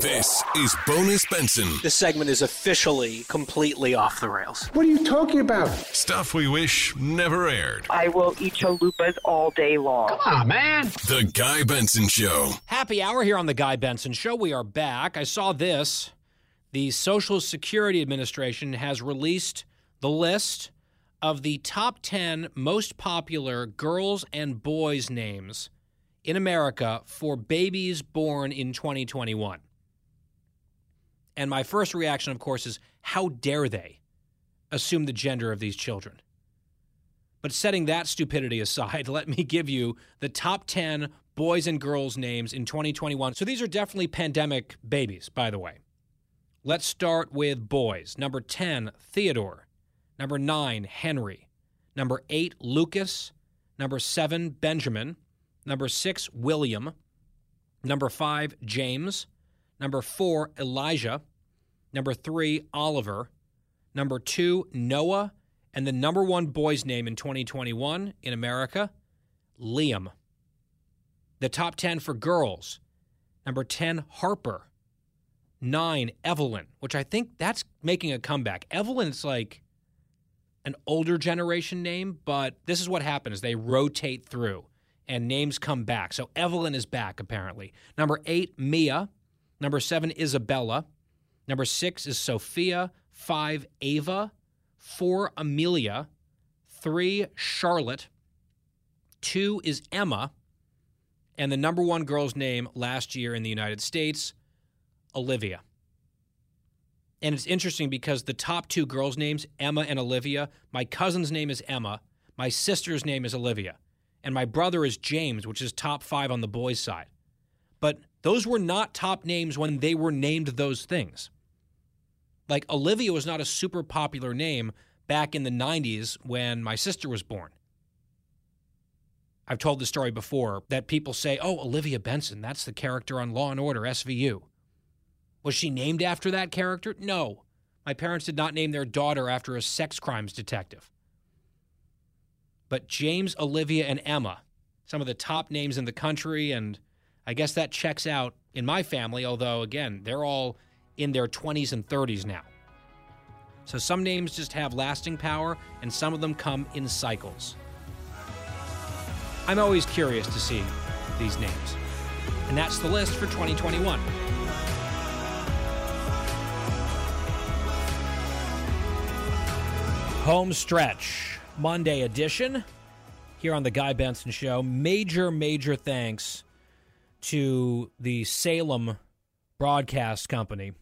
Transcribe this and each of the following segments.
This is Bonus Benson. This segment is officially completely off the rails. What are you talking about? Stuff we wish never aired. I will eat chalupas all day long. Come on, man. The Guy Benson Show. Happy hour here on The Guy Benson Show. We are back. I saw this. The Social Security Administration has released the list of the top 10 most popular girls and boys names in America for babies born in 2021. And my first reaction, of course, is how dare they assume the gender of these children? But setting that stupidity aside, let me give you the top 10 boys and girls names in 2021. So these are definitely pandemic babies, by the way. Let's start with boys. Number 10, Theodore. Number 9, Henry. Number 8, Lucas. Number 7, Benjamin. Number 6, William. Number 5, James. Number 4, Elijah. Number 3, Oliver. Number 2, Noah. And the number one boy's name in 2021 in America, Liam. The top 10 for girls. Number 10, Harper. 9, Evelyn, which I think that's making a comeback. Evelyn is like an older generation name, but this is what happens. They rotate through and names come back. So Evelyn is back, apparently. Number 8, Mia. Number 7, Isabella. Number 6 is Sophia. 5, Ava. 4, Amelia. 3, Charlotte. 2 is Emma. And the number one girl's name last year in the United States, Olivia. And it's interesting because the top two girls' names, Emma and Olivia, my cousin's name is Emma, my sister's name is Olivia, and my brother is James, which is top five on the boys' side. But those were not top names when they were named those things. Like Olivia was not a super popular name back in the 90s when my sister was born. I've told the story before that people say, oh, Olivia Benson, that's the character on Law and Order SVU. Was she named after that character? No. My parents did not name their daughter after a sex crimes detective. But James, Olivia, and Emma, some of the top names in the country, and I guess that checks out in my family, although, again, they're all in their 20s and 30s now. So some names just have lasting power, and some of them come in cycles. I'm always curious to see these names. And that's the list for 2021. Home stretch, Monday edition, here on the Guy Benson Show. Major, major thanks to the Salem Broadcast Company,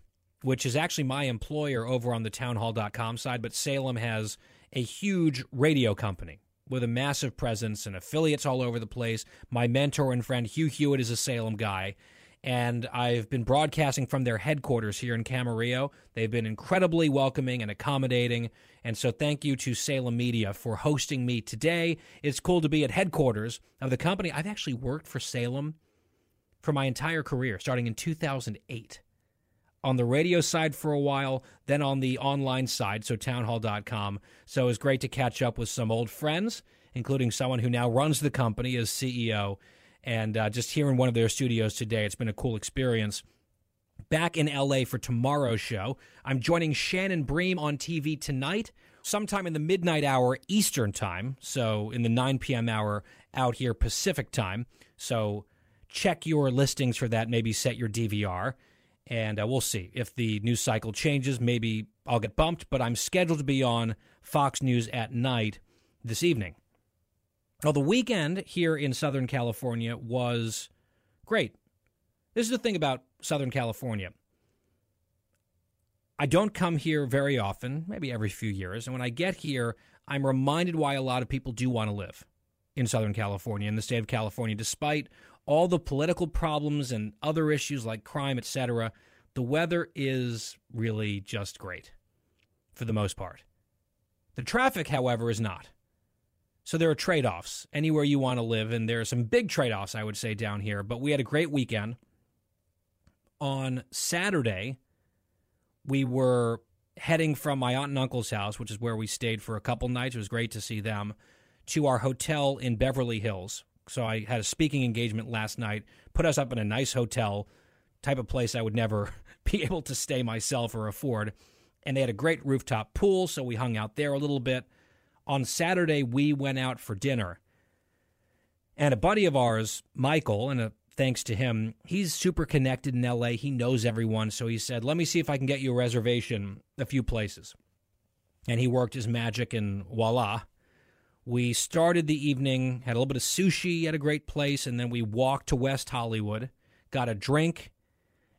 which is actually my employer over on the townhall.com side, but Salem has a huge radio company with a massive presence and affiliates all over the place. My mentor and friend Hugh Hewitt is a Salem guy and I've been broadcasting from their headquarters here in Camarillo. They've been incredibly welcoming and accommodating, and so thank you to Salem Media for hosting me today. It's cool to be at headquarters of the company. I've actually worked for Salem for my entire career, starting in 2008. On the radio side for a while, then on the online side, so townhall.com. So it was great to catch up with some old friends, including someone who now runs the company as CEO and uh, just here in one of their studios today, it's been a cool experience. Back in LA for tomorrow's show, I'm joining Shannon Bream on TV tonight, sometime in the midnight hour Eastern time, so in the 9 p.m. hour out here Pacific time. So check your listings for that, maybe set your DVR, and uh, we'll see. If the news cycle changes, maybe I'll get bumped, but I'm scheduled to be on Fox News at night this evening. Well, the weekend here in Southern California was great. This is the thing about Southern California. I don't come here very often, maybe every few years. And when I get here, I'm reminded why a lot of people do want to live in Southern California, in the state of California, despite all the political problems and other issues like crime, etc., the weather is really just great for the most part. The traffic, however, is not. So there are trade offs anywhere you want to live, and there are some big trade offs, I would say, down here. But we had a great weekend. On Saturday, we were heading from my aunt and uncle's house, which is where we stayed for a couple nights. It was great to see them, to our hotel in Beverly Hills. So I had a speaking engagement last night, put us up in a nice hotel, type of place I would never be able to stay myself or afford. And they had a great rooftop pool, so we hung out there a little bit. On Saturday, we went out for dinner. And a buddy of ours, Michael, and a, thanks to him, he's super connected in LA. He knows everyone. So he said, Let me see if I can get you a reservation a few places. And he worked his magic, and voila. We started the evening, had a little bit of sushi at a great place, and then we walked to West Hollywood, got a drink,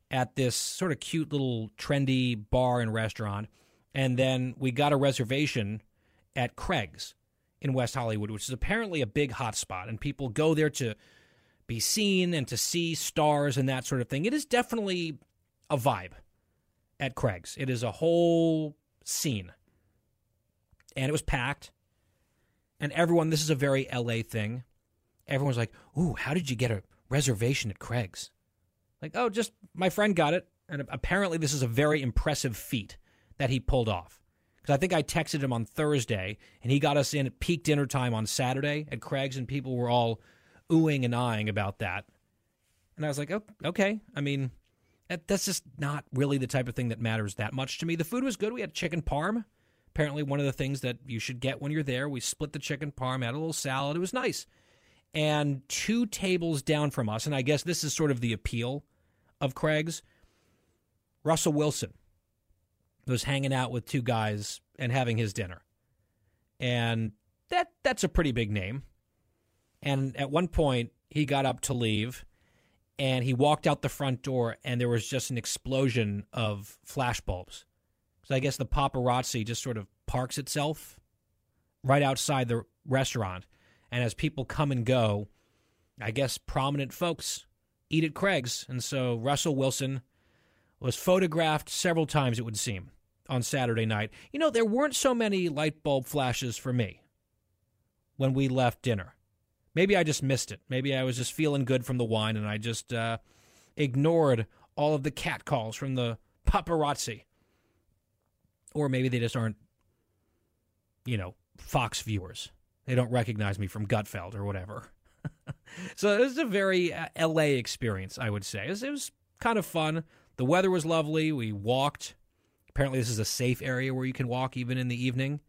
at this sort of cute little trendy bar and restaurant. And then we got a reservation at Craig's in West Hollywood, which is apparently a big hotspot. And people go there to be seen and to see stars and that sort of thing. It is definitely a vibe at Craig's, it is a whole scene. And it was packed. And everyone, this is a very LA thing. Everyone's like, Ooh, how did you get a reservation at Craig's? Like, oh, just my friend got it. And apparently, this is a very impressive feat that he pulled off. Because I think I texted him on Thursday, and he got us in at peak dinner time on Saturday at Craig's, and people were all oohing and eyeing about that. And I was like, oh, okay. I mean, that's just not really the type of thing that matters that much to me. The food was good. We had chicken parm. Apparently, one of the things that you should get when you're there. We split the chicken parm, had a little salad. It was nice. And two tables down from us, and I guess this is sort of the appeal of Craig's, Russell Wilson was hanging out with two guys and having his dinner. And that that's a pretty big name. And at one point he got up to leave and he walked out the front door and there was just an explosion of flashbulbs. So I guess the paparazzi just sort of parks itself right outside the restaurant. And as people come and go, I guess prominent folks eat at Craig's. And so Russell Wilson was photographed several times, it would seem, on Saturday night. You know, there weren't so many light bulb flashes for me when we left dinner. Maybe I just missed it. Maybe I was just feeling good from the wine and I just uh, ignored all of the catcalls from the paparazzi. Or maybe they just aren't, you know, Fox viewers. They don't recognize me from Gutfeld or whatever. so it was a very uh, LA experience, I would say. It was, it was kind of fun. The weather was lovely. We walked. Apparently, this is a safe area where you can walk even in the evening,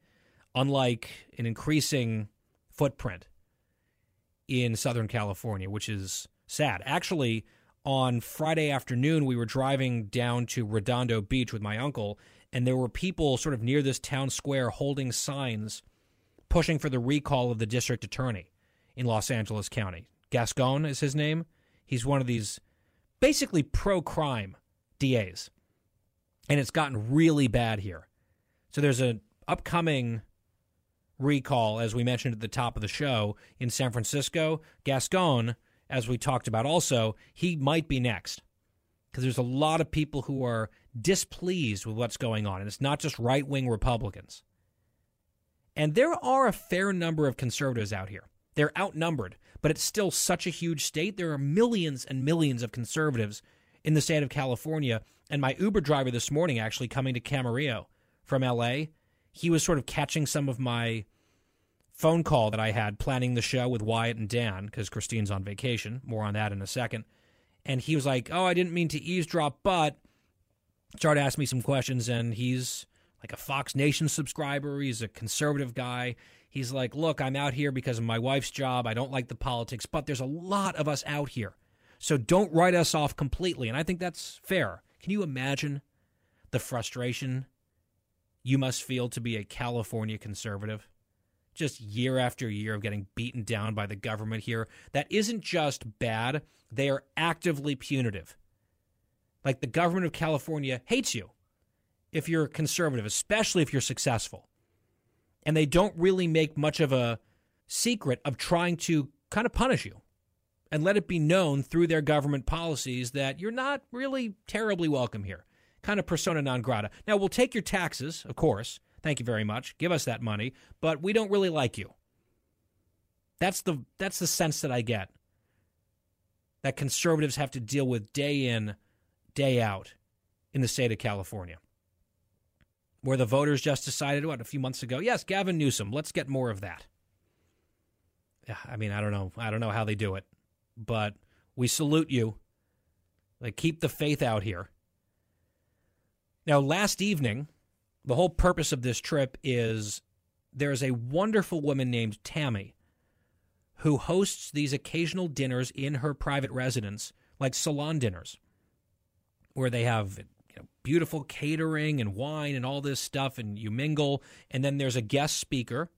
unlike an increasing footprint in Southern California, which is sad. Actually, on Friday afternoon, we were driving down to Redondo Beach with my uncle, and there were people sort of near this town square holding signs pushing for the recall of the district attorney in Los Angeles County. Gascon is his name. He's one of these basically pro crime DAs. And it's gotten really bad here. So there's an upcoming recall, as we mentioned at the top of the show, in San Francisco. Gascon, as we talked about also, he might be next. Because there's a lot of people who are displeased with what's going on. And it's not just right wing Republicans. And there are a fair number of conservatives out here. They're outnumbered, but it's still such a huge state. There are millions and millions of conservatives in the state of California. And my Uber driver this morning, actually coming to Camarillo from LA, he was sort of catching some of my phone call that I had planning the show with Wyatt and Dan because Christine's on vacation. More on that in a second. And he was like, Oh, I didn't mean to eavesdrop, but started asking me some questions. And he's like a Fox Nation subscriber. He's a conservative guy. He's like, look, I'm out here because of my wife's job. I don't like the politics, but there's a lot of us out here. So don't write us off completely. And I think that's fair. Can you imagine the frustration you must feel to be a California conservative? Just year after year of getting beaten down by the government here. That isn't just bad, they are actively punitive. Like the government of California hates you if you're conservative, especially if you're successful and they don't really make much of a secret of trying to kind of punish you and let it be known through their government policies that you're not really terribly welcome here. Kind of persona non grata. Now, we'll take your taxes, of course. Thank you very much. Give us that money, but we don't really like you. That's the that's the sense that I get. That conservatives have to deal with day in, day out in the state of California. Where the voters just decided what a few months ago, yes, Gavin Newsom, let's get more of that. I mean, I don't know. I don't know how they do it but we salute you. Like, keep the faith out here. Now, last evening, the whole purpose of this trip is there's a wonderful woman named Tammy who hosts these occasional dinners in her private residence, like salon dinners, where they have you know, beautiful catering and wine and all this stuff, and you mingle. And then there's a guest speaker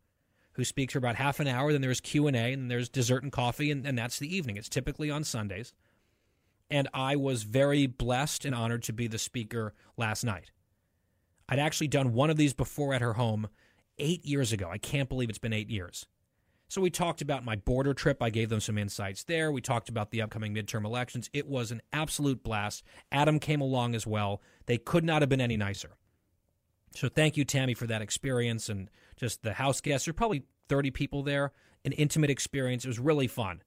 who speaks for about half an hour. Then there's Q and A, and there's dessert and coffee, and, and that's the evening. It's typically on Sundays. And I was very blessed and honored to be the speaker last night. I'd actually done one of these before at her home eight years ago. I can't believe it's been eight years. So we talked about my border trip. I gave them some insights there. We talked about the upcoming midterm elections. It was an absolute blast. Adam came along as well. They could not have been any nicer. So thank you, Tammy, for that experience and just the house guests. There's probably 30 people there, an intimate experience. It was really fun.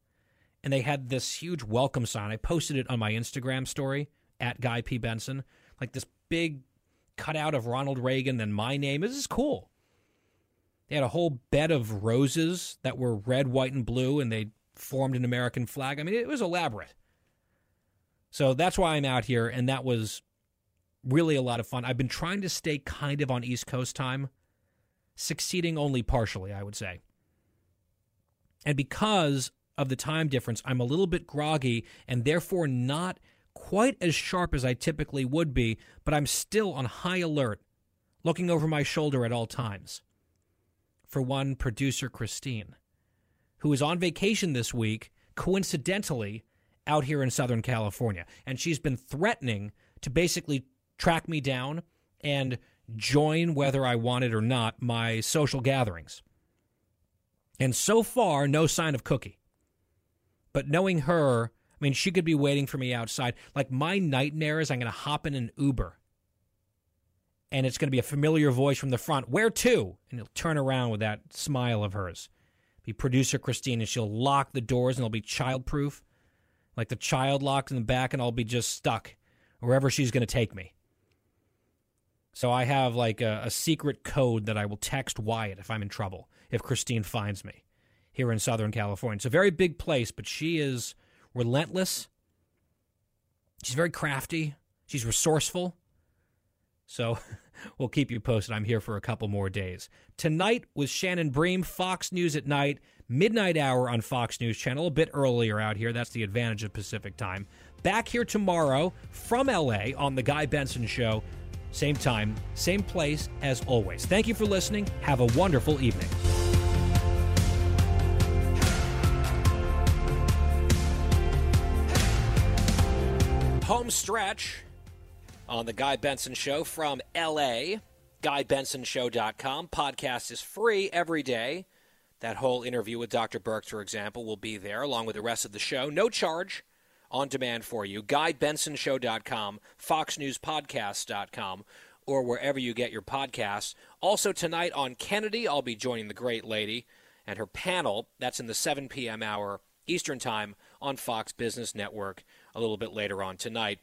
And they had this huge welcome sign. I posted it on my Instagram story at Guy P. Benson, like this big cutout of Ronald Reagan, then my name. This is cool. They had a whole bed of roses that were red, white, and blue, and they formed an American flag. I mean, it was elaborate. So that's why I'm out here, and that was really a lot of fun. I've been trying to stay kind of on East Coast time succeeding only partially, I would say. And because of the time difference, I'm a little bit groggy and therefore not quite as sharp as I typically would be, but I'm still on high alert, looking over my shoulder at all times. For one, producer Christine, who is on vacation this week, coincidentally, out here in Southern California. And she's been threatening to basically track me down and join, whether I want it or not, my social gatherings. And so far, no sign of Cookie. But knowing her, I mean, she could be waiting for me outside. Like, my nightmare is I'm going to hop in an Uber and it's going to be a familiar voice from the front. Where to? And he'll turn around with that smile of hers. Be producer Christine, and she'll lock the doors, and they'll be childproof, like the child locked in the back, and I'll be just stuck wherever she's going to take me. So I have like a, a, secret code that I will text Wyatt if I'm in trouble, if Christine finds me here in Southern California. It's a very big place, but she is relentless. She's very crafty. She's resourceful. So we'll keep you posted. I'm here for a couple more days. Tonight with Shannon Bream, Fox News at night, midnight hour on Fox News Channel, a bit earlier out here. That's the advantage of Pacific time. Back here tomorrow from LA on The Guy Benson Show. Same time, same place as always. Thank you for listening. Have a wonderful evening. Home stretch on the Guy Benson Show from LA. GuyBensonShow.com. Podcast is free every day. That whole interview with Dr. Burke, for example, will be there along with the rest of the show. No charge on demand for you. GuyBensonShow.com, FoxNewsPodcast.com, or wherever you get your podcasts. Also, tonight on Kennedy, I'll be joining the great lady and her panel. That's in the 7 p.m. hour Eastern Time on Fox Business Network a little bit later on tonight.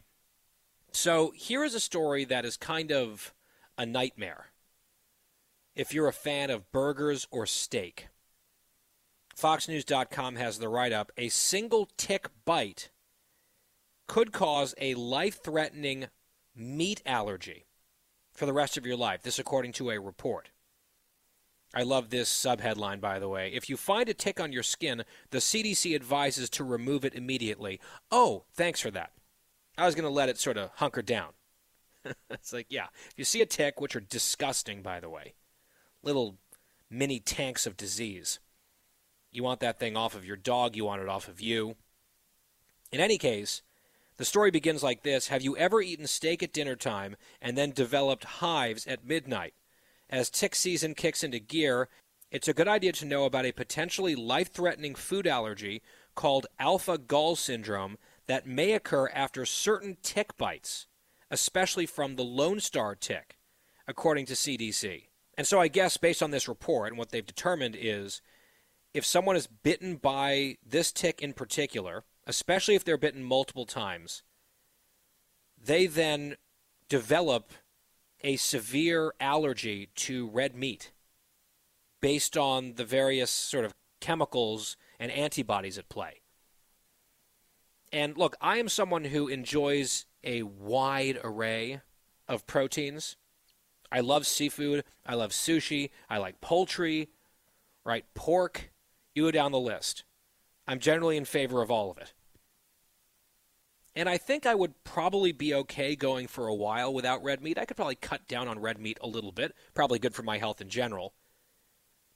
So, here is a story that is kind of a nightmare if you're a fan of burgers or steak. FoxNews.com has the write up A single tick bite could cause a life threatening meat allergy for the rest of your life. This, according to a report. I love this subheadline, by the way. If you find a tick on your skin, the CDC advises to remove it immediately. Oh, thanks for that. I was going to let it sort of hunker down. it's like, yeah, if you see a tick, which are disgusting, by the way, little mini tanks of disease, you want that thing off of your dog, you want it off of you. In any case, the story begins like this Have you ever eaten steak at dinner time and then developed hives at midnight? As tick season kicks into gear, it's a good idea to know about a potentially life threatening food allergy called alpha gal syndrome that may occur after certain tick bites, especially from the Lone Star tick, according to CDC. And so I guess based on this report and what they've determined is if someone is bitten by this tick in particular, especially if they're bitten multiple times, they then develop a severe allergy to red meat based on the various sort of chemicals and antibodies at play. And look, I am someone who enjoys a wide array of proteins. I love seafood. I love sushi. I like poultry, right? Pork. You go down the list. I'm generally in favor of all of it. And I think I would probably be okay going for a while without red meat. I could probably cut down on red meat a little bit. Probably good for my health in general.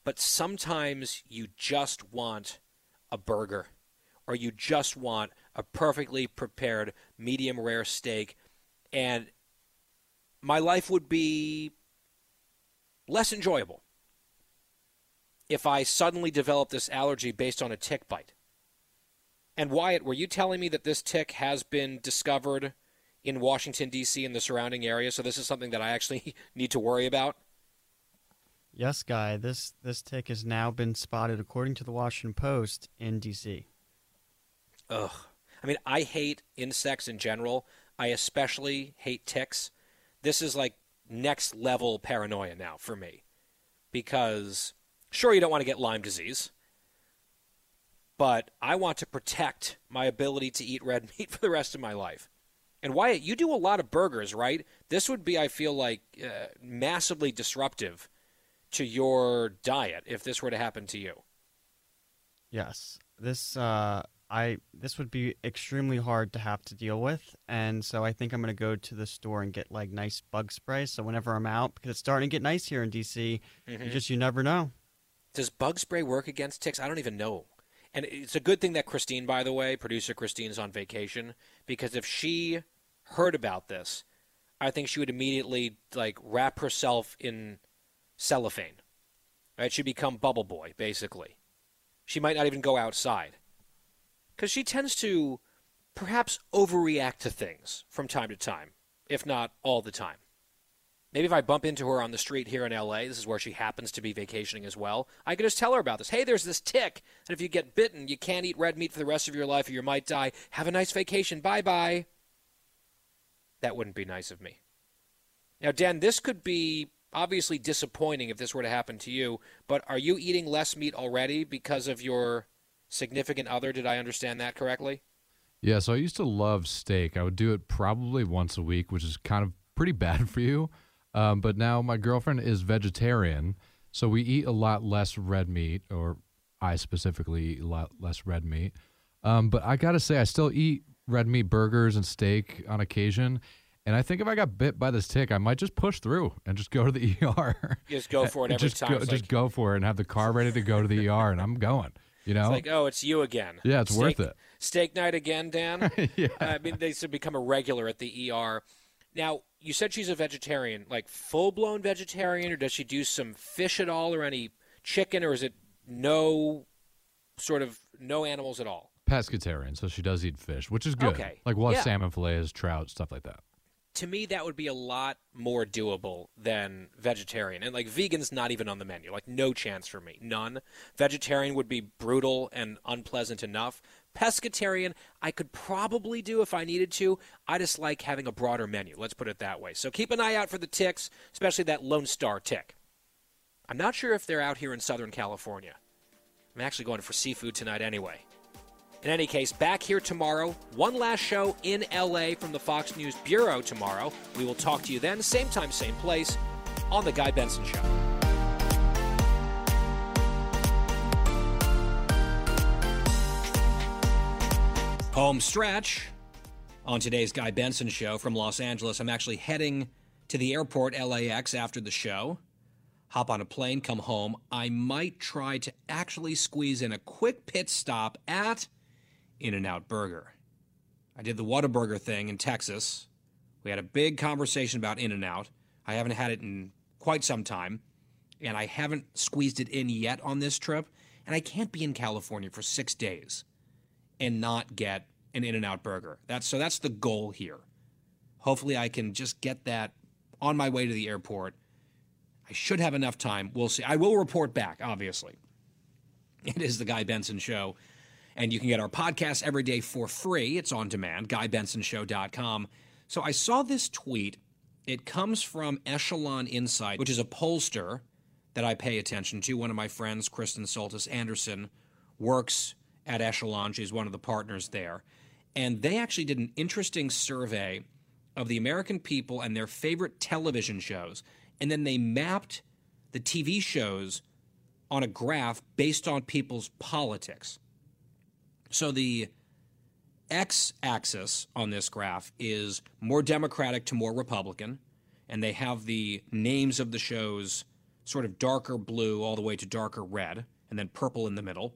But sometimes you just want a burger or you just want a perfectly prepared medium rare steak and my life would be less enjoyable if I suddenly developed this allergy based on a tick bite. And Wyatt, were you telling me that this tick has been discovered in Washington, D.C. and the surrounding area? So this is something that I actually need to worry about? Yes, Guy. This, this tick has now been spotted, according to the Washington Post, in D.C. Ugh. I mean, I hate insects in general. I especially hate ticks. This is like next level paranoia now for me. Because, sure, you don't want to get Lyme disease but I want to protect my ability to eat red meat for the rest of my life. And Wyatt, you do a lot of burgers, right? This would be, I feel like, uh, massively disruptive to your diet if this were to happen to you. Yes, this uh, I this would be extremely hard to have to deal with, and so I think I'm going to go to the store and get like nice bug spray. So whenever I'm out, because it's starting to get nice here in DC, mm-hmm. you just you never know. Does bug spray work against ticks? I don't even know. And it's a good thing that Christine, by the way, producer Christine, is on vacation because if she heard about this, I think she would immediately like wrap herself in cellophane. Right? She'd become Bubble Boy, basically. She might not even go outside because she tends to perhaps overreact to things from time to time, if not all the time. Maybe if I bump into her on the street here in LA, this is where she happens to be vacationing as well, I could just tell her about this. Hey, there's this tick and if you get bitten, you can't eat red meat for the rest of your life or you might die. Have a nice vacation. Bye bye. That wouldn't be nice of me. Now, Dan, this could be obviously disappointing if this were to happen to you, but are you eating less meat already because of your significant other? Did I understand that correctly? Yeah, so I used to love steak. I would do it probably once a week, which is kind of pretty bad for you. Um, but now my girlfriend is vegetarian, so we eat a lot less red meat, or I specifically eat a lot less red meat. Um, but I gotta say, I still eat red meat burgers and steak on occasion. And I think if I got bit by this tick, I might just push through and just go to the ER. Just go for it every just time. Go, just go for it and have the car ready to go to the ER, and I'm going. You know, it's like, oh, it's you again. Yeah, it's steak, worth it. Steak night again, Dan. yeah. I mean, they should become a regular at the ER. Now, you said she's a vegetarian, like full blown vegetarian, or does she do some fish at all, or any chicken, or is it no sort of no animals at all? Pescatarian, so she does eat fish, which is good. Okay. Like we'll yeah. salmon fillets, trout, stuff like that. To me, that would be a lot more doable than vegetarian. And like vegan's not even on the menu. Like no chance for me. None. Vegetarian would be brutal and unpleasant enough. Pescatarian, I could probably do if I needed to. I just like having a broader menu. Let's put it that way. So keep an eye out for the ticks, especially that Lone Star tick. I'm not sure if they're out here in Southern California. I'm actually going for seafood tonight anyway. In any case, back here tomorrow. One last show in LA from the Fox News Bureau tomorrow. We will talk to you then, same time, same place, on The Guy Benson Show. Home stretch on today's Guy Benson show from Los Angeles. I'm actually heading to the airport, LAX, after the show. Hop on a plane, come home. I might try to actually squeeze in a quick pit stop at In N Out Burger. I did the Whataburger thing in Texas. We had a big conversation about In N Out. I haven't had it in quite some time, and I haven't squeezed it in yet on this trip, and I can't be in California for six days. And not get an In N Out burger. That's so that's the goal here. Hopefully, I can just get that on my way to the airport. I should have enough time. We'll see. I will report back, obviously. It is the Guy Benson Show. And you can get our podcast every day for free. It's on demand, GuyBensonShow.com. So I saw this tweet. It comes from Echelon Insight, which is a pollster that I pay attention to. One of my friends, Kristen Soltis Anderson, works at Echelon. She's one of the partners there. And they actually did an interesting survey of the American people and their favorite television shows. And then they mapped the TV shows on a graph based on people's politics. So the x axis on this graph is more Democratic to more Republican, and they have the names of the shows sort of darker blue all the way to darker red, and then purple in the middle.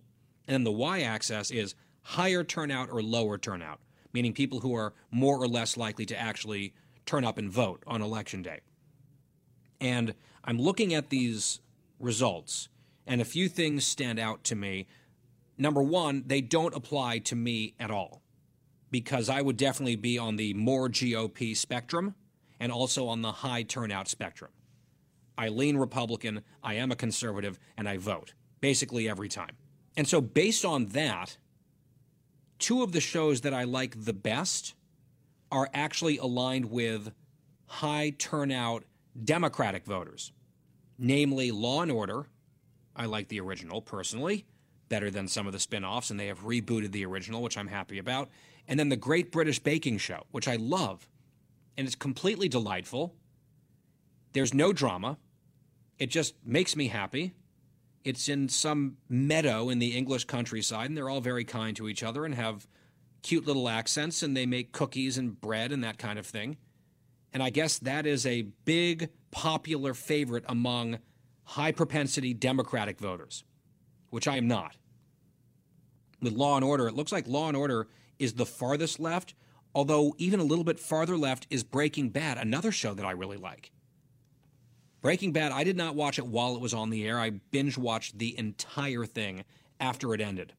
And then the y axis is higher turnout or lower turnout, meaning people who are more or less likely to actually turn up and vote on election day. And I'm looking at these results, and a few things stand out to me. Number one, they don't apply to me at all because I would definitely be on the more GOP spectrum and also on the high turnout spectrum. I lean Republican, I am a conservative, and I vote basically every time. And so, based on that, two of the shows that I like the best are actually aligned with high turnout Democratic voters, namely Law and Order. I like the original personally, better than some of the spin offs, and they have rebooted the original, which I'm happy about. And then The Great British Baking Show, which I love, and it's completely delightful. There's no drama, it just makes me happy. It's in some meadow in the English countryside, and they're all very kind to each other and have cute little accents, and they make cookies and bread and that kind of thing. And I guess that is a big popular favorite among high propensity Democratic voters, which I am not. With Law and Order, it looks like Law and Order is the farthest left, although even a little bit farther left is Breaking Bad, another show that I really like. Breaking Bad, I did not watch it while it was on the air. I binge watched the entire thing after it ended.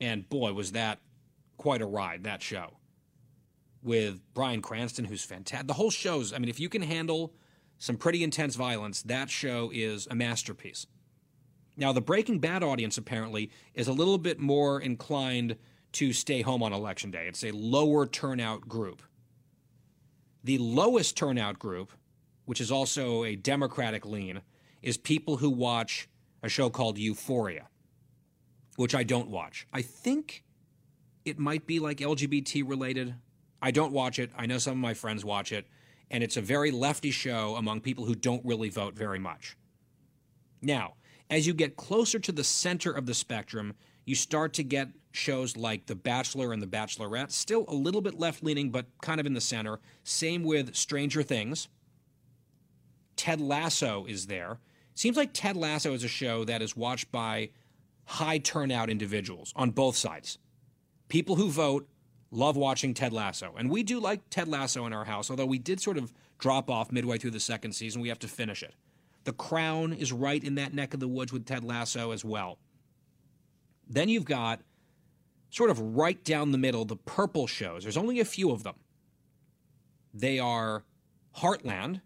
And boy, was that quite a ride, that show. With Bryan Cranston, who's fantastic. The whole show's, I mean, if you can handle some pretty intense violence, that show is a masterpiece. Now, the Breaking Bad audience apparently is a little bit more inclined to stay home on election day. It's a lower turnout group. The lowest turnout group which is also a Democratic lean, is people who watch a show called Euphoria, which I don't watch. I think it might be like LGBT related. I don't watch it. I know some of my friends watch it, and it's a very lefty show among people who don't really vote very much. Now, as you get closer to the center of the spectrum, you start to get shows like The Bachelor and The Bachelorette, still a little bit left leaning, but kind of in the center. Same with Stranger Things Ted Lasso is there. Seems like Ted Lasso is a show that is watched by high turnout individuals on both sides. People who vote love watching Ted Lasso. And we do like Ted Lasso in our house, although we did sort of drop off midway through the second season. We have to finish it. The Crown is right in that neck of the woods with Ted Lasso as well. Then you've got sort of right down the middle the purple shows. There's only a few of them. They are Heartland,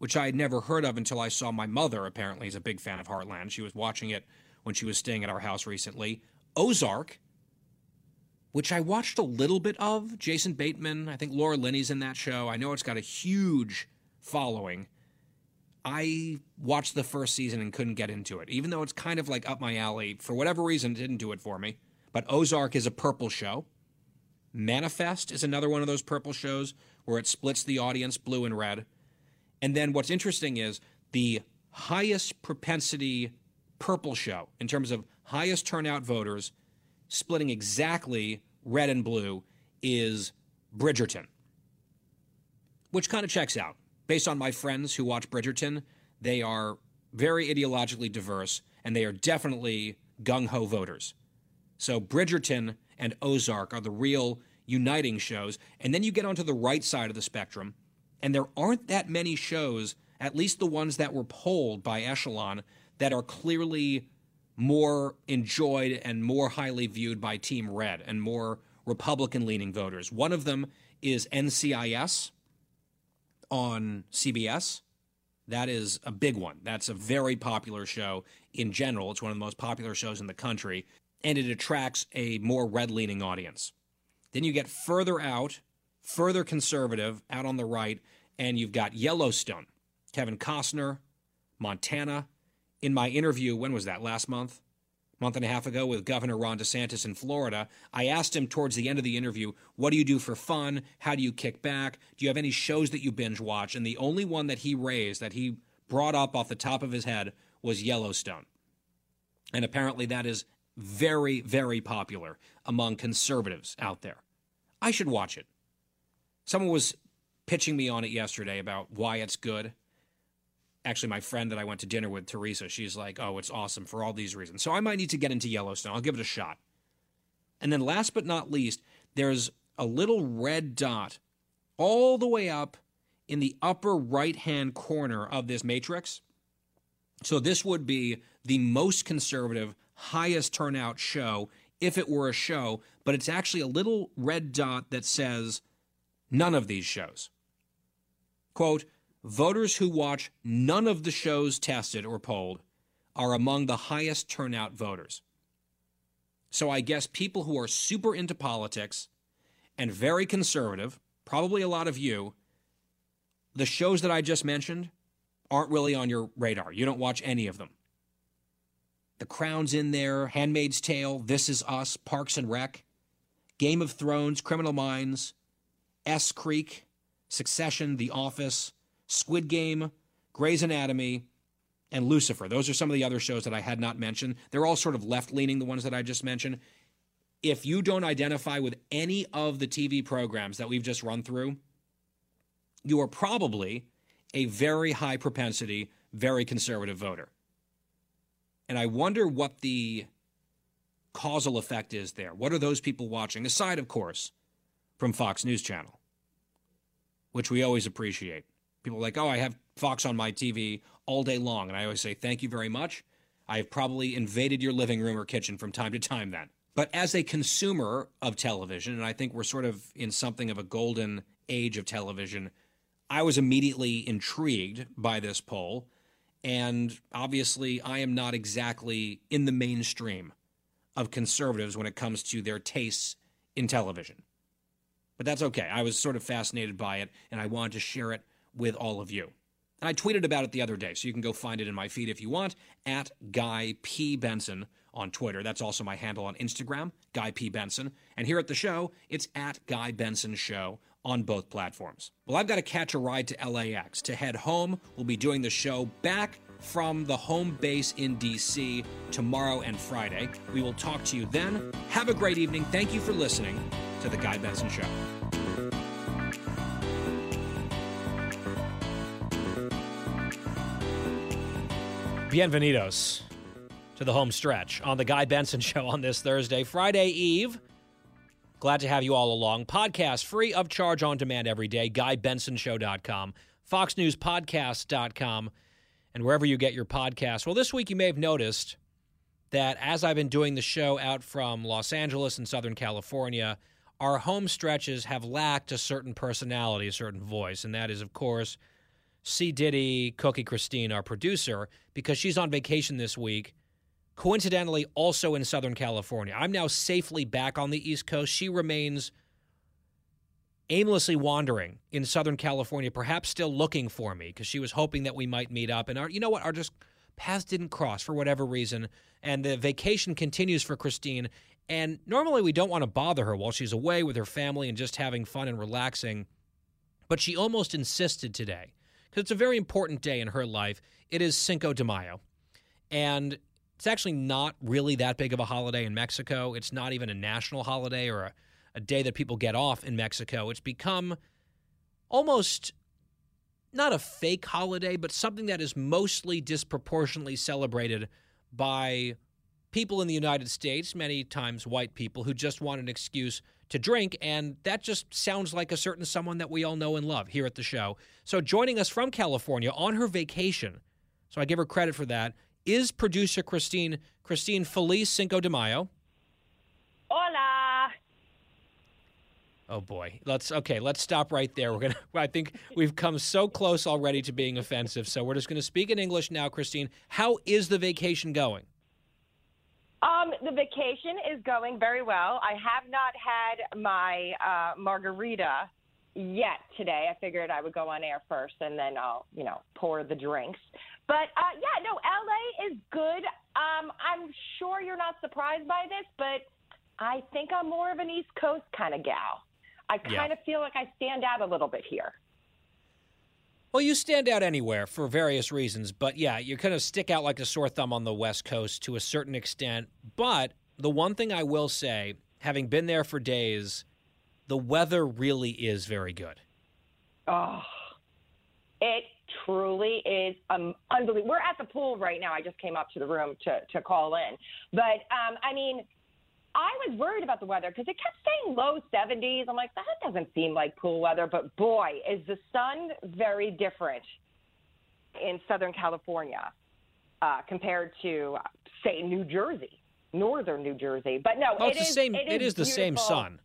which I had never heard of until I saw my mother, apparently, is a big fan of Heartland. She was watching it when she was staying at our house recently. Ozark, which I watched a little bit of. Jason Bateman, I think Laura Linney's in that show. I know it's got a huge following. I watched the first season and couldn't get into it, even though it's kind of like up my alley. For whatever reason, it didn't do it for me. But Ozark is a purple show. Manifest is another one of those purple shows where it splits the audience blue and red. And then what's interesting is the highest propensity purple show in terms of highest turnout voters, splitting exactly red and blue, is Bridgerton, which kind of checks out. Based on my friends who watch Bridgerton, they are very ideologically diverse and they are definitely gung ho voters. So Bridgerton and Ozark are the real uniting shows. And then you get onto the right side of the spectrum and there aren't that many shows, at least the ones that were polled by Echelon, that are clearly more enjoyed and more highly viewed by Team Red and more Republican leaning voters. One of them is NCIS on CBS. That is a big one. That's a very popular show in general. It's one of the most popular shows in the country, and it attracts a more red leaning audience. Then you get further out, further conservative, out on the right, and you've got Yellowstone, Kevin Costner, Montana. In my interview, when was that? Last month? Month and a half ago with Governor Ron DeSantis in Florida, I asked him towards the end of the interview, What do you do for fun? How do you kick back? Do you have any shows that you binge watch? And the only one that he raised, that he brought up off the top of his head, was Yellowstone. And apparently that is very, very popular among conservatives out there. I should watch it. Someone was pitching me on it yesterday about why it's good. Actually, my friend that I went to dinner with, Teresa, she's like, oh, it's awesome for all these reasons. So I might need to get into Yellowstone. I'll give it a shot. And then last but not least, there's a little red dot all the way up in the upper right hand corner of this matrix. So this would be the most conservative, highest turnout show if it were a show, but it's actually a little red dot that says none of these shows. Quote, voters who watch none of the shows tested or polled are among the highest turnout voters. So I guess people who are super into politics and very conservative, probably a lot of you, the shows that I just mentioned aren't really on your radar. You don't watch any of them. The Crown's in there, Handmaid's Tale, This Is Us, Parks and Rec, Game of Thrones, Criminal Minds, S Creek, Succession, The Office, Squid Game, Grey's Anatomy, and Lucifer. Those are some of the other shows that I had not mentioned. They're all sort of left leaning, the ones that I just mentioned. If you don't identify with any of the TV programs that we've just run through, you are probably a very high propensity, very conservative voter. And I wonder what the causal effect is there. What are those people watching, aside, of course, from Fox News Channel, which we always appreciate? People are like, oh, I have Fox on my TV all day long. And I always say, thank you very much. I have probably invaded your living room or kitchen from time to time then. But as a consumer of television, and I think we're sort of in something of a golden age of television, I was immediately intrigued by this poll. And obviously, I am not exactly in the mainstream of conservatives when it comes to their tastes in television. But that's okay. I was sort of fascinated by it, and I wanted to share it with all of you. And I tweeted about it the other day, so you can go find it in my feed if you want, at Guy P. Benson on Twitter. That's also my handle on Instagram, Guy P. Benson. And here at the show, it's at Guy Benson Show on both platforms. Well, I've got to catch a ride to LAX. To head home, we'll be doing the show back from the home base in DC tomorrow and Friday. We will talk to you then. Have a great evening. Thank you for listening to The Guy Benson Show. Bienvenidos to the home stretch on The Guy Benson Show on this Thursday, Friday Eve. Glad to have you all along. Podcast free of charge on demand every day. GuyBensonShow.com, FoxNewsPodcast.com, and wherever you get your podcasts. Well, this week you may have noticed that as I've been doing the show out from Los Angeles and Southern California, our home stretches have lacked a certain personality, a certain voice, and that is, of course, C. Diddy, Cookie Christine, our producer, because she's on vacation this week coincidentally also in Southern California. I'm now safely back on the East Coast. She remains aimlessly wandering in Southern California, perhaps still looking for me because she was hoping that we might meet up. And our, you know what? Our just paths didn't cross for whatever reason. And the vacation continues for Christine. And normally we don't want to bother her while she's away with her family and just having fun and relaxing. But she almost insisted today because it's a very important day in her life. It is Cinco de Mayo. And it's actually not really that big of a holiday in Mexico. It's not even a national holiday or a, a day that people get off in Mexico. It's become almost not a fake holiday, but something that is mostly disproportionately celebrated by people in the United States, many times white people, who just want an excuse to drink. And that just sounds like a certain someone that we all know and love here at the show. So joining us from California on her vacation, so I give her credit for that, is producer Christine Christine Feliz Cinco de Mayo. Hola. Oh boy. Let's okay, let's stop right there. We're going to I think we've come so close already to being offensive. So we're just going to speak in English now, Christine. How is the vacation going? Um, the vacation is going very well. I have not had my uh, margarita yet today. I figured I would go on air first and then I'll, you know, pour the drinks. But uh, yeah, no, LA is good. Um, I'm sure you're not surprised by this, but I think I'm more of an East Coast kind of gal. I kind Yeah. of feel like I stand out a little bit here. Well, you stand out anywhere for various reasons, but yeah, you kind of stick out like a sore thumb on the West Coast to a certain extent. But the one thing I will say, having been there for days, the weather really is very good. Oh, it truly is um, unbelievable. We're at the pool right now. I just came up to the room to, to call in. But, um, I mean, I was worried about the weather because it kept saying low 70s. I'm like, that doesn't seem like cool weather. But boy, is the sun very different in Southern California uh, compared to, say, New Jersey, northern New Jersey. But no, Oh, it it's the is- same. It, it is the same sun.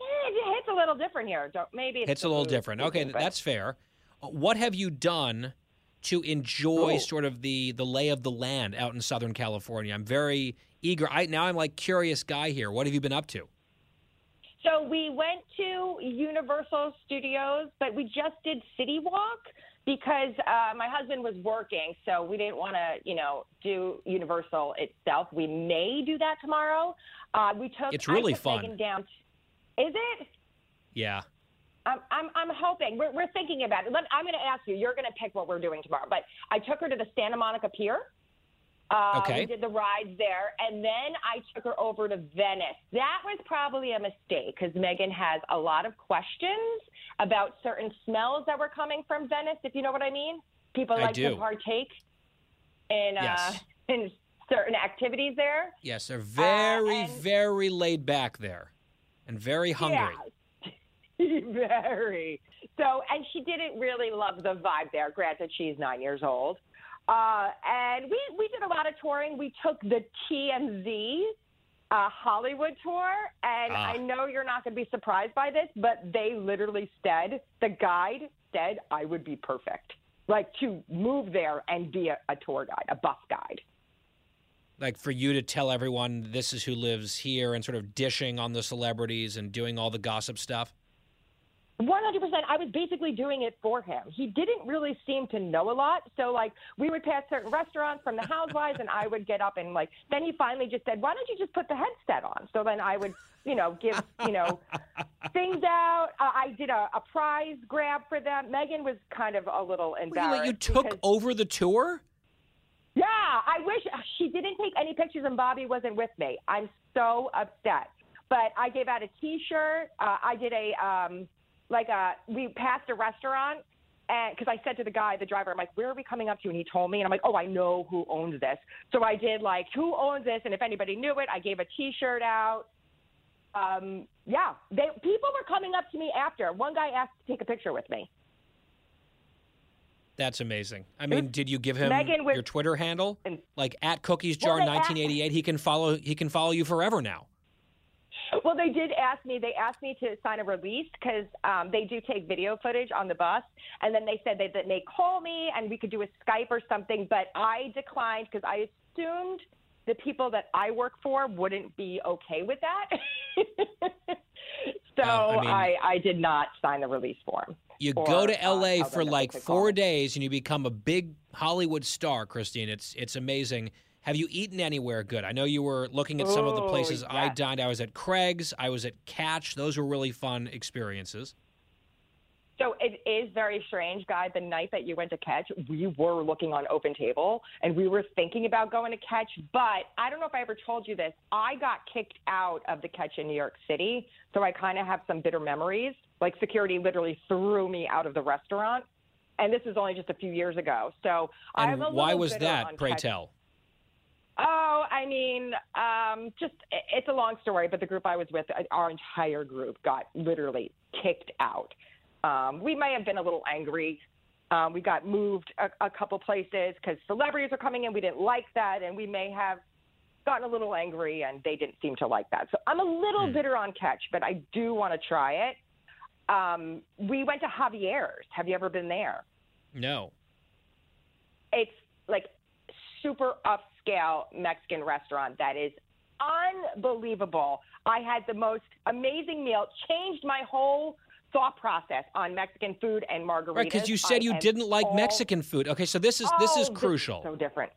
It hits a little different here. Don't, maybe it's, It's a little different. Okay, that's fair. What have you done to enjoy Oh. sort of the the lay of the land out in Southern California? I'm very eager. I now I'm like curious guy here. What have you been up to? So we went to Universal Studios, but we just did City Walk because uh, my husband was working, so we didn't want to, you know, do Universal itself. We may do that tomorrow. Uh, we took. It's really took fun. Megan down. Is it? Yeah. I'm, I'm, I'm hoping. We're, we're thinking about it. Let, I'm going to ask you. You're going to pick what we're doing tomorrow. But I took her to the Santa Monica Pier. Uh, Okay. We did the rides there, and then I took her over to Venice. That was probably a mistake because Megan has a lot of questions about certain smells that were coming from Venice. If you know what I mean, people I like do. to partake in Yes. uh, in certain activities there. Yes, they're very, and- very laid back there, and very hungry. Yeah. Very. So, and she didn't really love the vibe there. Granted, she's nine years old. Uh, and we, we did a lot of touring. We took the TMZ uh, Hollywood tour. And Ah. I know you're not going to be surprised by this, but they literally said, the guide said I would be perfect. Like to move there and be a, a tour guide, a bus guide. Like for you to tell everyone this is who lives here, and sort of dishing on the celebrities and doing all the gossip stuff. One hundred percent. I was basically doing it for him. He didn't really seem to know a lot. So like we would pass certain restaurants from the housewives and I would get up and like then he finally just said, Why don't you just put the headset on? So then I would, you know, give, you know, things out. Uh, I did a, a prize grab for them. Megan was kind of a little embarrassed. Really, you took because- over the tour? yeah, I wish she didn't take any pictures and Bobby wasn't with me. I'm so upset. But I gave out a T-shirt. Uh, I did a um, like a we passed a restaurant and because I said to the guy, the driver, I'm like, where are we coming up to? And he told me, and I'm like, oh, I know who owns this. So I did like who owns this, and if anybody knew it, I gave a T-shirt out. Um, yeah, they people were coming up to me after. One guy asked to take a picture with me. That's amazing. I mean, did you give him Megan your Twitter handle? And- Like at Cookies Well, Jar asked- 1988. He can follow. He can follow you forever now. Well, they did ask me. They asked me to sign a release because um, they do take video footage on the bus, and then they said that they may call me and we could do a Skype or something. But I declined because I assumed the people that I work for wouldn't be okay with that. so Uh, I I, mean- I, did not sign the release form. You Or, go to uh, LA tell for like they four days and you become a big Hollywood star, Christine. It's it's amazing. Have you eaten anywhere good? I know you were looking at some of the Oh, places I dined. I was at Craig's. I was at Catch. Those were really fun experiences. So it is very strange, Guy. The night that you went to catch, we were looking on Open Table and we were thinking about going to catch. But I don't know if I ever told you this. I got kicked out of the catch in New York City. So I kind of have some bitter memories. Like security literally threw me out of the restaurant. And this was only just a few years ago. So I'm a why was that? Pray Catch. tell. Oh, I mean, um, just it's a long story, but the group I was with, uh, our entire group got literally kicked out. Um, we may have been a little angry Um, we got moved a, a couple places because celebrities are coming in. We didn't like that, and we may have gotten a little angry, and they didn't seem to like that. So I'm a little bitter on Catch, but I do want to try it. Um, we went to Javier's. Have you ever been there? No. It's like super Mexican restaurant that is unbelievable. I had the most amazing meal, changed my whole thought process on Mexican food and margaritas. Right, because you said I you didn't like all- Mexican food. Okay, so this is this is Oh, crucial. So different.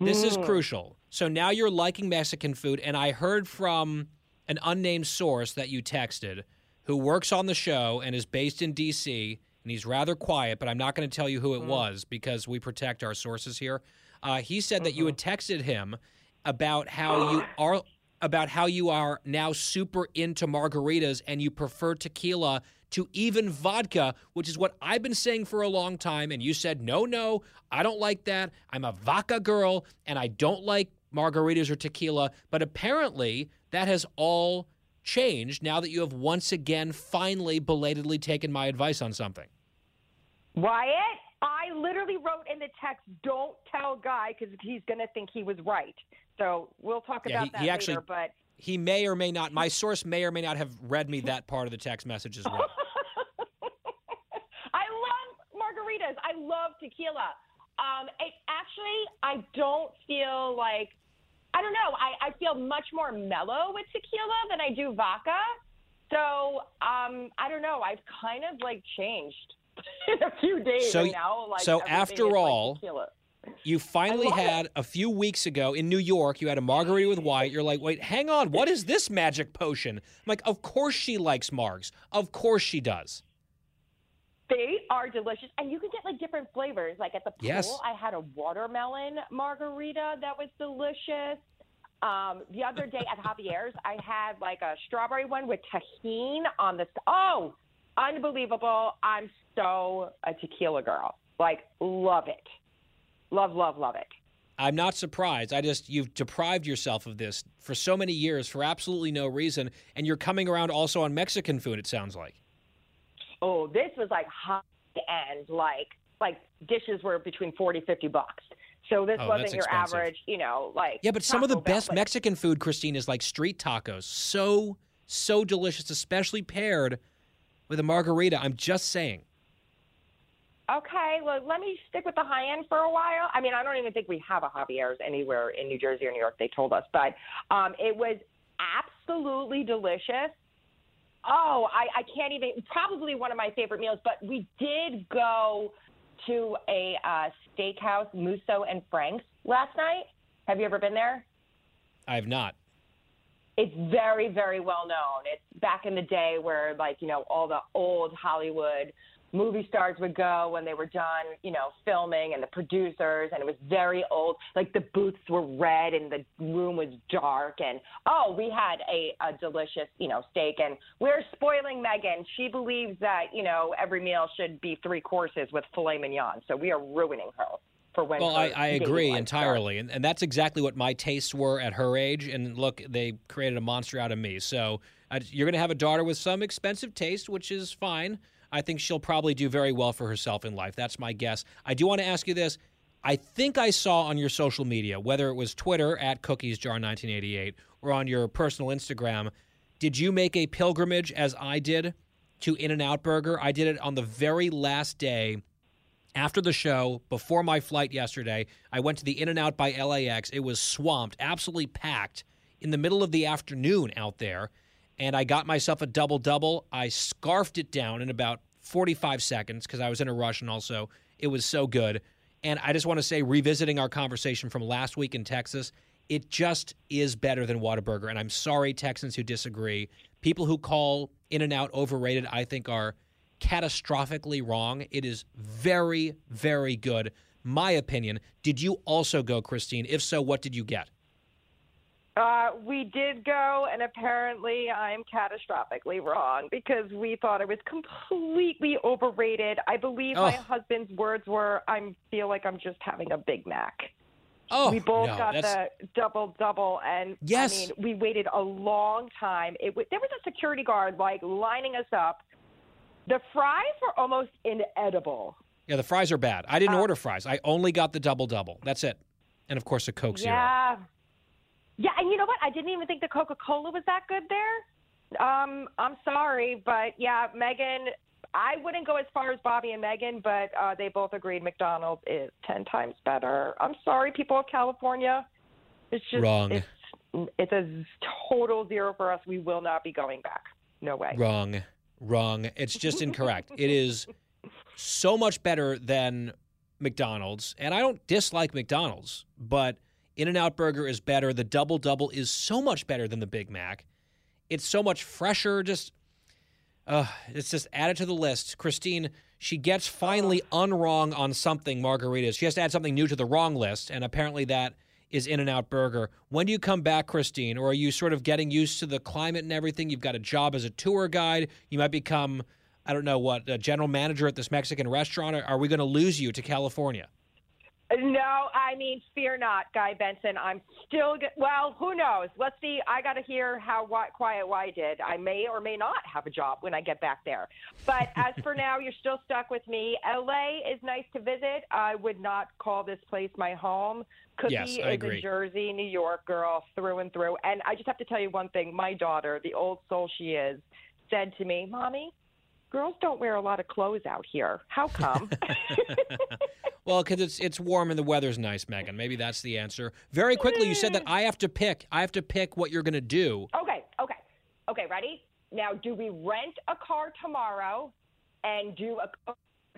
This is Mm. crucial. So now you're liking Mexican food, and I heard from an unnamed source that you texted who works on the show and is based in D.C., and he's rather quiet, but I'm not going to tell you who it Mm. was because we protect our sources here. Uh, he said that you Mm-hmm. had texted him about how you are about how you are now super into margaritas and you prefer tequila to even vodka, which is what I've been saying for a long time. And you said, no, no, I don't like that. I'm a vodka girl and I don't like margaritas or tequila. But apparently, that has all changed now that you have once again finally belatedly taken my advice on something. Wyatt, I literally wrote in the text, "Don't tell Guy because he's going to think he was right." So we'll talk Yeah, about he- that he actually- later. But He may or may not, my source may or may not have read me that part of the text message as well. I love margaritas. I love tequila. Um, it, actually, I don't feel like I don't know. I, I feel much more mellow with tequila than I do vodka. So um, I don't know. I've kind of like changed in a few days. So- now, like, so after like, all, tequila. You finally love it. had a few weeks ago in New York, you had a margarita with Wyatt. You're like, wait, hang on. What is this magic potion? I'm like, of course she likes margs. Of course she does. They are delicious, and you can get like different flavors. Like at the pool, Yes. I had a watermelon margarita that was delicious. Um, the other day at Javier's, I had like a strawberry one with Tajín on the. Oh, unbelievable! I'm so a tequila girl. Like, love it. Love, love, love it. I'm not surprised. I just, you've deprived yourself of this for so many years for absolutely no reason. And you're coming around also on Mexican food, it sounds like. Oh, this was like high end, like like dishes were between 40, 50 bucks. So this Oh, wasn't your expensive. average, you know, like Yeah, but some of the Bell, best Mexican food, Christine, is like street tacos. So, so delicious, especially paired with a margarita. I'm just saying. Okay, well, let me stick with the high end for a while. I mean, I don't even think we have a Javier's anywhere in New Jersey or New York. They told us, but um, it was absolutely delicious. Oh, I, I can't even. Probably one of my favorite meals. But we did go to a uh, steakhouse, Musso and Frank's, last night. Have you ever been there? I have not. It's very, very well known. It's back in the day where, like, you know, all the old Hollywood movie stars would go when they were done, you know, filming and the producers, and it was very old. Like the booths were red and the room was dark. And oh, we had a, a delicious, you know, steak. And we're spoiling Megan. She believes that, you know, every meal should be three courses with filet mignon. So we are ruining her for when. Well, I, I agree entirely, and, and that's exactly what my tastes were at her age. And look, they created a monster out of me. So uh, you're going to have a daughter with some expensive taste, which is fine. I think she'll probably do very well for herself in life. That's my guess. I do want to ask you this. I think I saw on your social media, whether it was Twitter at cookiesjar1988 or on your personal Instagram, did you make a pilgrimage as I did to In N Out Burger? I did it on the very last day after the show, before my flight yesterday, I went to the In N Out by LAX. It was swamped, absolutely packed in the middle of the afternoon out there. And I got myself a double double. I scarfed it down in about 45 seconds because I was in a rush and also it was so good. And I just want to say, revisiting our conversation from last week in Texas, it just is better than Whataburger. And I'm sorry, Texans who disagree. People who call In N Out overrated, I think, are catastrophically wrong. It is very, very good. My opinion. Did you also go, Christine? If so, what did you get? Uh, we did go, and apparently I'm catastrophically wrong because we thought it was completely overrated. I believe my Oh. husband's words were, "I feel like I'm just having a Big Mac." Oh, we both no, got that's, the double double, and Yes. I mean, we waited a long time. It w- there was a security guard like lining us up. The fries were almost inedible. Yeah, the fries are bad. I didn't Uh, order fries. I only got the double double. That's it. And of course, a Coke Zero. Yeah. And you know what? I didn't even think the Coca Cola was that good there. Um, I'm sorry, but yeah, Megan. I wouldn't go as far as Bobby and Megan, but uh, they both agreed McDonald's is ten times better. I'm sorry, people of California. It's just Wrong. It's, it's a total zero for us. We will not be going back. No way. Wrong. Wrong. It's just incorrect. it is so much better than McDonald's. And I don't dislike McDonald's, but In N Out Burger is better. The Double Double is so much better than the Big Mac. It's so much fresher. Just, uh, it's just added to the list. Christine, she gets finally unwrong on something margaritas. She has to add something new to the wrong list, and apparently that is In N Out Burger. When do you come back, Christine? Or are you sort of getting used to the climate and everything? You've got a job as a tour guide. You might become, I don't know what, a general manager at this Mexican restaurant. Are we going to lose you to California? No, I mean, fear not, Guy Benson. I'm still, get, well, who knows? Let's see. I got to hear how Wi- Quiet Y did. I may or may not have a job when I get back there. But as for now, you're still stuck with me. LA is nice to visit. I would not call this place my home. Cookie Yes, is a Jersey, New York girl through and through. And I just have to tell you one thing. My daughter, the old soul she is, said to me, Mommy, girls don't wear a lot of clothes out here. How come? Well, because it's it's warm and the weather's nice, Megan. Maybe that's the answer. Very quickly, you said that I have to pick. I have to pick what you're going to do. Okay, okay, okay. Ready? Now, do we rent a car tomorrow and do a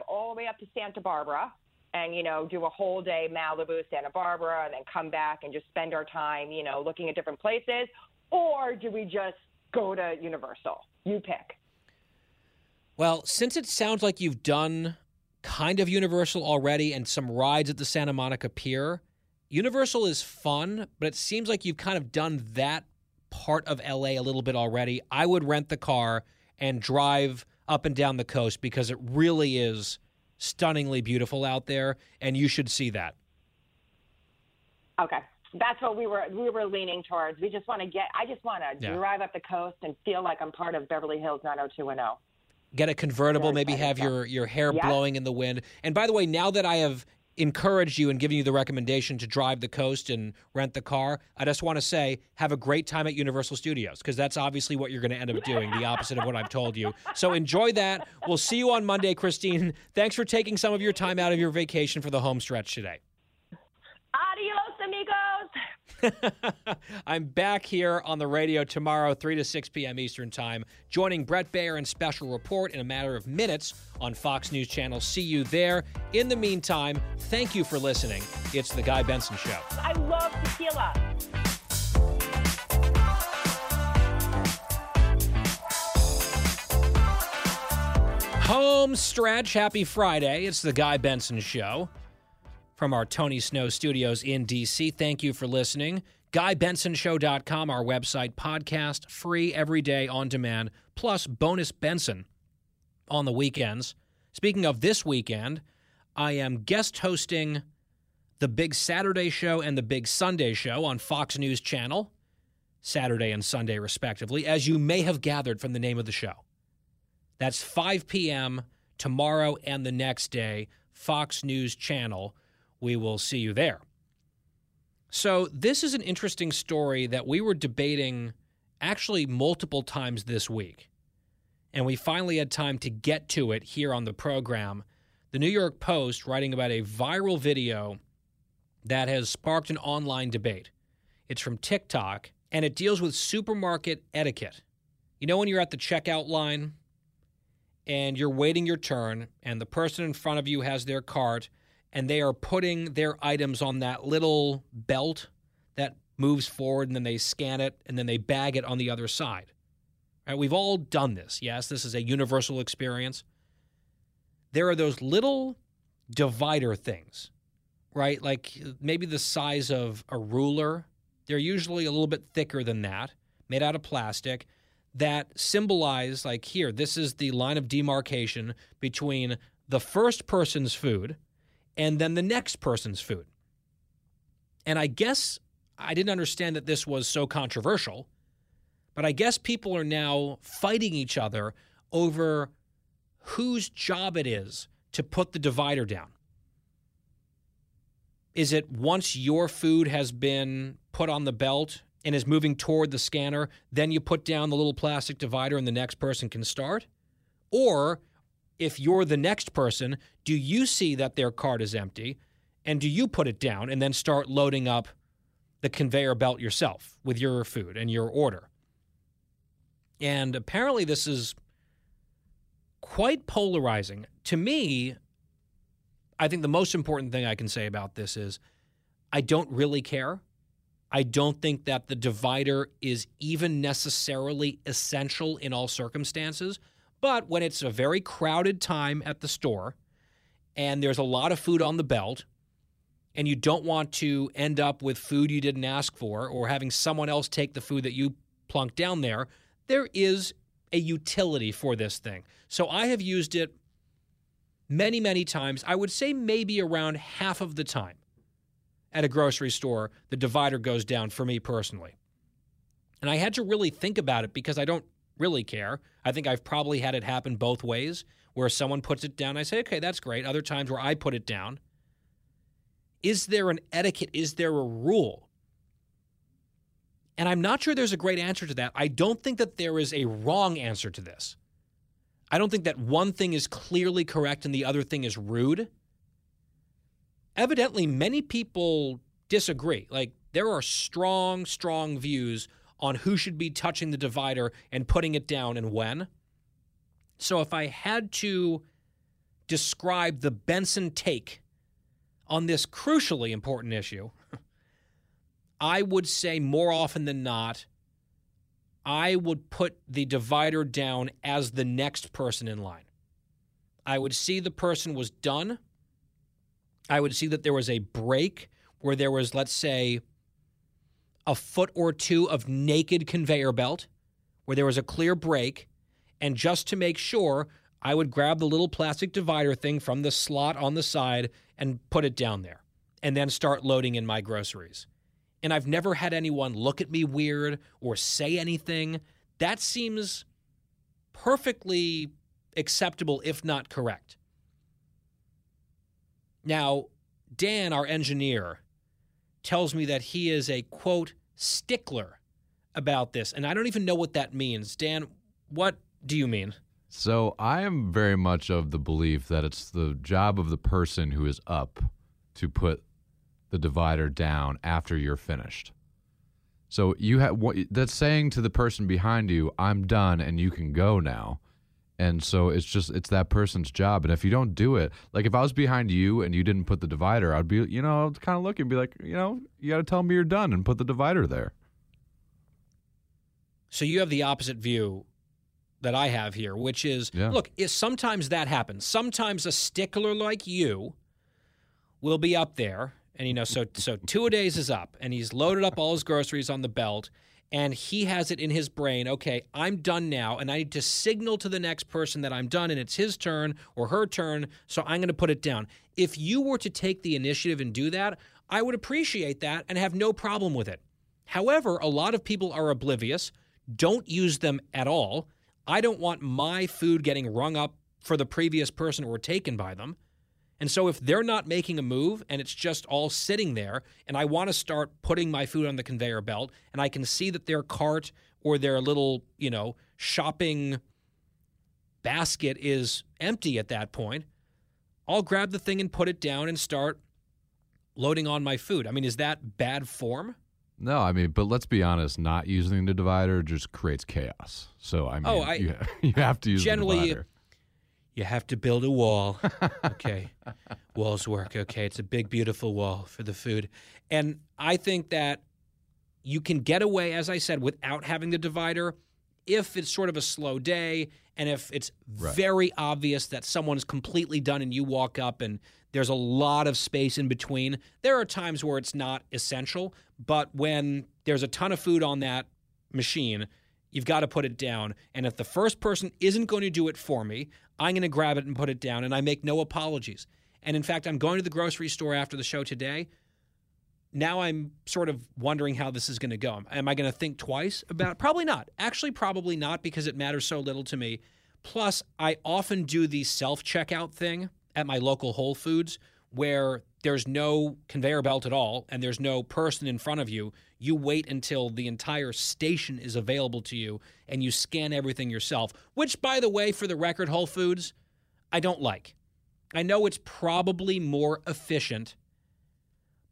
all the way up to Santa Barbara, and you know, do a whole day Malibu, Santa Barbara, and then come back and just spend our time, you know, looking at different places, or do we just go to Universal? You pick. Well, since it sounds like you've done kind of Universal already and some rides at the Santa Monica Pier, Universal is fun, but it seems like you've kind of done that part of LA a little bit already. I would rent the car and drive up and down the coast because it really is stunningly beautiful out there, and you should see that. Okay. That's what we were we were leaning towards. We just want to get. I just want to Yeah. drive up the coast and feel like I'm part of Beverly Hills 90210. Get a convertible, maybe have your your hair Yeah. blowing in the wind. And by the way, now that I have encouraged you and given you the recommendation to drive the coast and rent the car, I just want to say have a great time at Universal Studios because that's obviously what you're going to end up doing, the opposite of what I've told you. So enjoy that. We'll see you on Monday, Christine. Thanks for taking some of your time out of your vacation for the home stretch today. I'm back here on the radio tomorrow, 3 to 6 p.m. Eastern Time, joining Bret Baier and Special Report in a matter of minutes on Fox News Channel. See you there. In the meantime, thank you for listening. It's The Guy Benson Show. I love tequila. Home stretch. Happy Friday. It's The Guy Benson Show from our Tony Snow studios in D.C. Thank you for listening. GuyBensonShow.com, our website, podcast, free every day on demand, plus bonus Benson on the weekends. Speaking of this weekend, I am guest hosting the Big Saturday Show and the Big Sunday Show on Fox News Channel, Saturday and Sunday, respectively, as you may have gathered from the name of the show. That's 5 p.m. tomorrow and the next day, Fox News Channel. We will see you there. So, this is an interesting story that we were debating actually multiple times this week. And we finally had time to get to it here on the program. The New York Post writing about a viral video that has sparked an online debate. It's from TikTok and it deals with supermarket etiquette. You know, when you're at the checkout line and you're waiting your turn, and the person in front of you has their cart, and they are putting their items on that little belt that moves forward, and then they scan it, and then they bag it on the other side. Right? We've all done this. Yes, this is a universal experience. There are those little divider things, right? Like uh, maybe the size of a ruler. They're usually a little bit thicker than that, made out of plastic that symbolize like here this is the line of demarcation between the first person's food and then the next person's food and i guess i didn't understand that this was so controversial but i guess people are now fighting each other over whose job it is to put the divider down? Is it once your food has been put on the belt and is moving toward the scanner, then you put down the little plastic divider and the next person can start? Or if you're the next person, do you see that their cart is empty and do you put it down and then start loading up the conveyor belt yourself with your food and your order? And apparently, this is quite polarizing. To me, I think the most important thing I can say about this is I don't really care. I don't think that the divider is even necessarily essential in all circumstances. But when it's a very crowded time at the store and there's a lot of food on the belt, and you don't want to end up with food you didn't ask for or having someone else take the food that you plunked down there, there is a utility for this thing. So I have used it many, many times. I would say maybe around half of the time at a grocery store, the divider goes down for me personally. And I had to really think about it because I don't really care. I think I've probably had it happen both ways where someone puts it down. I say, okay, that's great. Other times where I put it down. Is there an etiquette? Is there a rule? And I'm not sure there's a great answer to that. I don't think that there is a wrong answer to this. I don't think that one thing is clearly correct and the other thing is rude. Evidently, many people disagree. Like, there are strong, strong views on who should be touching the divider and putting it down and when. So, if I had to describe the Benson take on this crucially important issue, I would say more often than not, I would put the divider down as the next person in line. I would see the person was done. I would see that there was a break where there was, let's say, a foot or two of naked conveyor belt, where there was a clear break. And just to make sure, I would grab the little plastic divider thing from the slot on the side and put it down there, and then start loading in my groceries and I've never had anyone look at me weird or say anything. That seems perfectly acceptable, if not correct. Now, Dan, our engineer, tells me that he is a quote stickler about this. And I don't even know what that means. Dan, what do you mean? So I am very much of the belief that it's the job of the person who is up to put the divider down after you're finished. So you have that's saying to the person behind you, "I'm done and you can go now." And so it's just it's that person's job. And if you don't do it, like if I was behind you and you didn't put the divider, I'd be you know I'd kind of look and be like, you know, you got to tell me you're done and put the divider there. So you have the opposite view that I have here, which is yeah. look, is sometimes that happens. Sometimes a stickler like you will be up there and you know, so so two a days is up, and he's loaded up all his groceries on the belt, and he has it in his brain. Okay, I'm done now, and I need to signal to the next person that I'm done, and it's his turn or her turn. So I'm going to put it down. If you were to take the initiative and do that, I would appreciate that and have no problem with it. However, a lot of people are oblivious, don't use them at all. I don't want my food getting rung up for the previous person or taken by them. And so if they're not making a move and it's just all sitting there, and I want to start putting my food on the conveyor belt, and I can see that their cart or their little, you know, shopping basket is empty at that point, I'll grab the thing and put it down and start loading on my food. I mean, is that bad form? No, I mean, but let's be honest, not using the divider just creates chaos. So, I oh, mean, oh, I, you, you have to use generally, the divider you have to build a wall. Okay. Walls work. Okay. It's a big, beautiful wall for the food. And I think that you can get away, as I said, without having the divider if it's sort of a slow day and if it's right. very obvious that someone's completely done and you walk up and there's a lot of space in between. There are times where it's not essential, but when there's a ton of food on that machine, you've got to put it down. And if the first person isn't going to do it for me, I'm going to grab it and put it down, and I make no apologies. And in fact, I'm going to the grocery store after the show today. Now I'm sort of wondering how this is going to go. Am I going to think twice about? Probably not. Actually, probably not because it matters so little to me. Plus, I often do the self checkout thing at my local Whole Foods where there's no conveyor belt at all and there's no person in front of you. You wait until the entire station is available to you and you scan everything yourself, which, by the way, for the record, Whole Foods, I don't like. I know it's probably more efficient,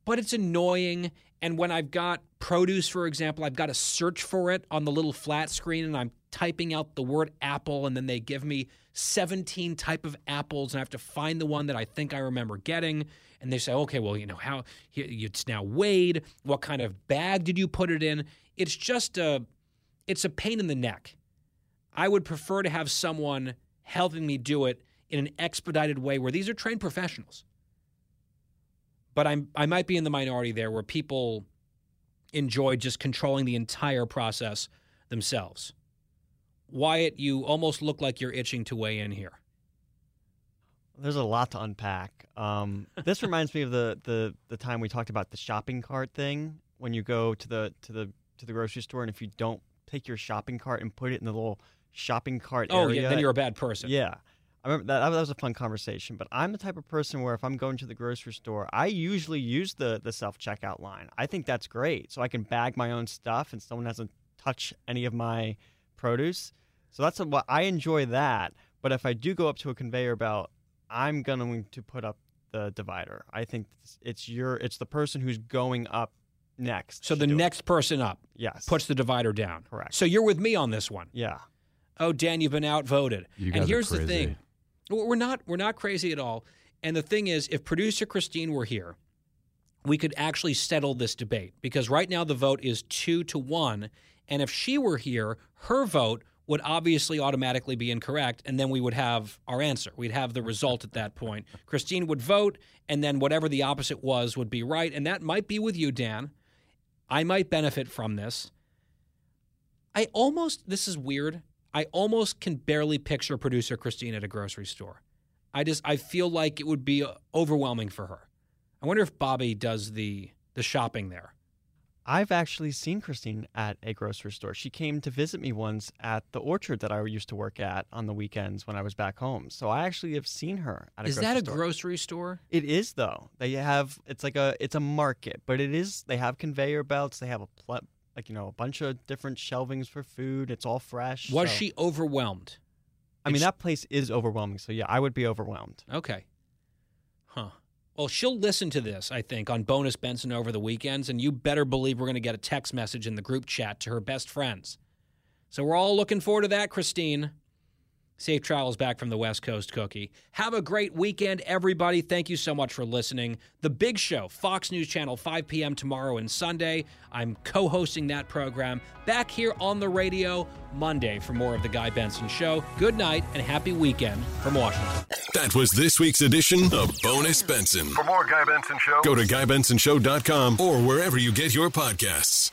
but it's annoying. And when I've got produce, for example, I've got to search for it on the little flat screen and I'm typing out the word apple and then they give me 17 type of apples and I have to find the one that I think I remember getting. And they say okay well you know how it's now weighed. What kind of bag did you put it in? It's just a it's a pain in the neck. I would prefer to have someone helping me do it in an expedited way where these are trained professionals but I'm I might be in the minority there where people enjoy just controlling the entire process themselves. Wyatt, you almost look like you're itching to weigh in here. There's a lot to unpack. Um, this reminds me of the, the the time we talked about the shopping cart thing. When you go to the to the to the grocery store, and if you don't take your shopping cart and put it in the little shopping cart oh, area, yeah, then you're a bad person. Yeah, I remember that, that was a fun conversation. But I'm the type of person where if I'm going to the grocery store, I usually use the the self checkout line. I think that's great, so I can bag my own stuff, and someone hasn't touched any of my produce. So that's what I enjoy that. But if I do go up to a conveyor belt, I'm going to put up the divider. I think it's your it's the person who's going up next. So the next it. person up, yes, puts the divider down. Correct. So you're with me on this one. Yeah. Oh, Dan, you've been outvoted. You and here's the thing: we're not we're not crazy at all. And the thing is, if producer Christine were here, we could actually settle this debate because right now the vote is two to one. And if she were here, her vote would obviously automatically be incorrect, and then we would have our answer. We'd have the result at that point. Christine would vote, and then whatever the opposite was would be right. And that might be with you, Dan. I might benefit from this. I almost, this is weird. I almost can barely picture producer Christine at a grocery store. I just I feel like it would be uh, overwhelming for her. I wonder if Bobby does the the shopping there. I've actually seen Christine at a grocery store. She came to visit me once at the orchard that I used to work at on the weekends when I was back home. So I actually have seen her at a Is grocery that a store. grocery store? It is though. They have it's like a it's a market, but it is they have conveyor belts. They have a pl- like you know a bunch of different shelvings for food. It's all fresh. Was so- she overwhelmed? I mean It's- that place is overwhelming. So yeah, I would be overwhelmed. Okay. Huh. Well, she'll listen to this, I think, on Bonus Benson over the weekends, and you better believe we're going to get a text message in the group chat to her best friends. So we're all looking forward to that, Christine. Safe travels back from the West Coast Cookie. Have a great weekend, everybody. Thank you so much for listening. The Big Show, Fox News Channel, 5 p.m. tomorrow and Sunday. I'm co hosting that program back here on the radio Monday for more of The Guy Benson Show. Good night and happy weekend from Washington. That was this week's edition of Bonus Benson. For more Guy Benson Show, Go to GuyBensonShow.com or wherever you get your podcasts.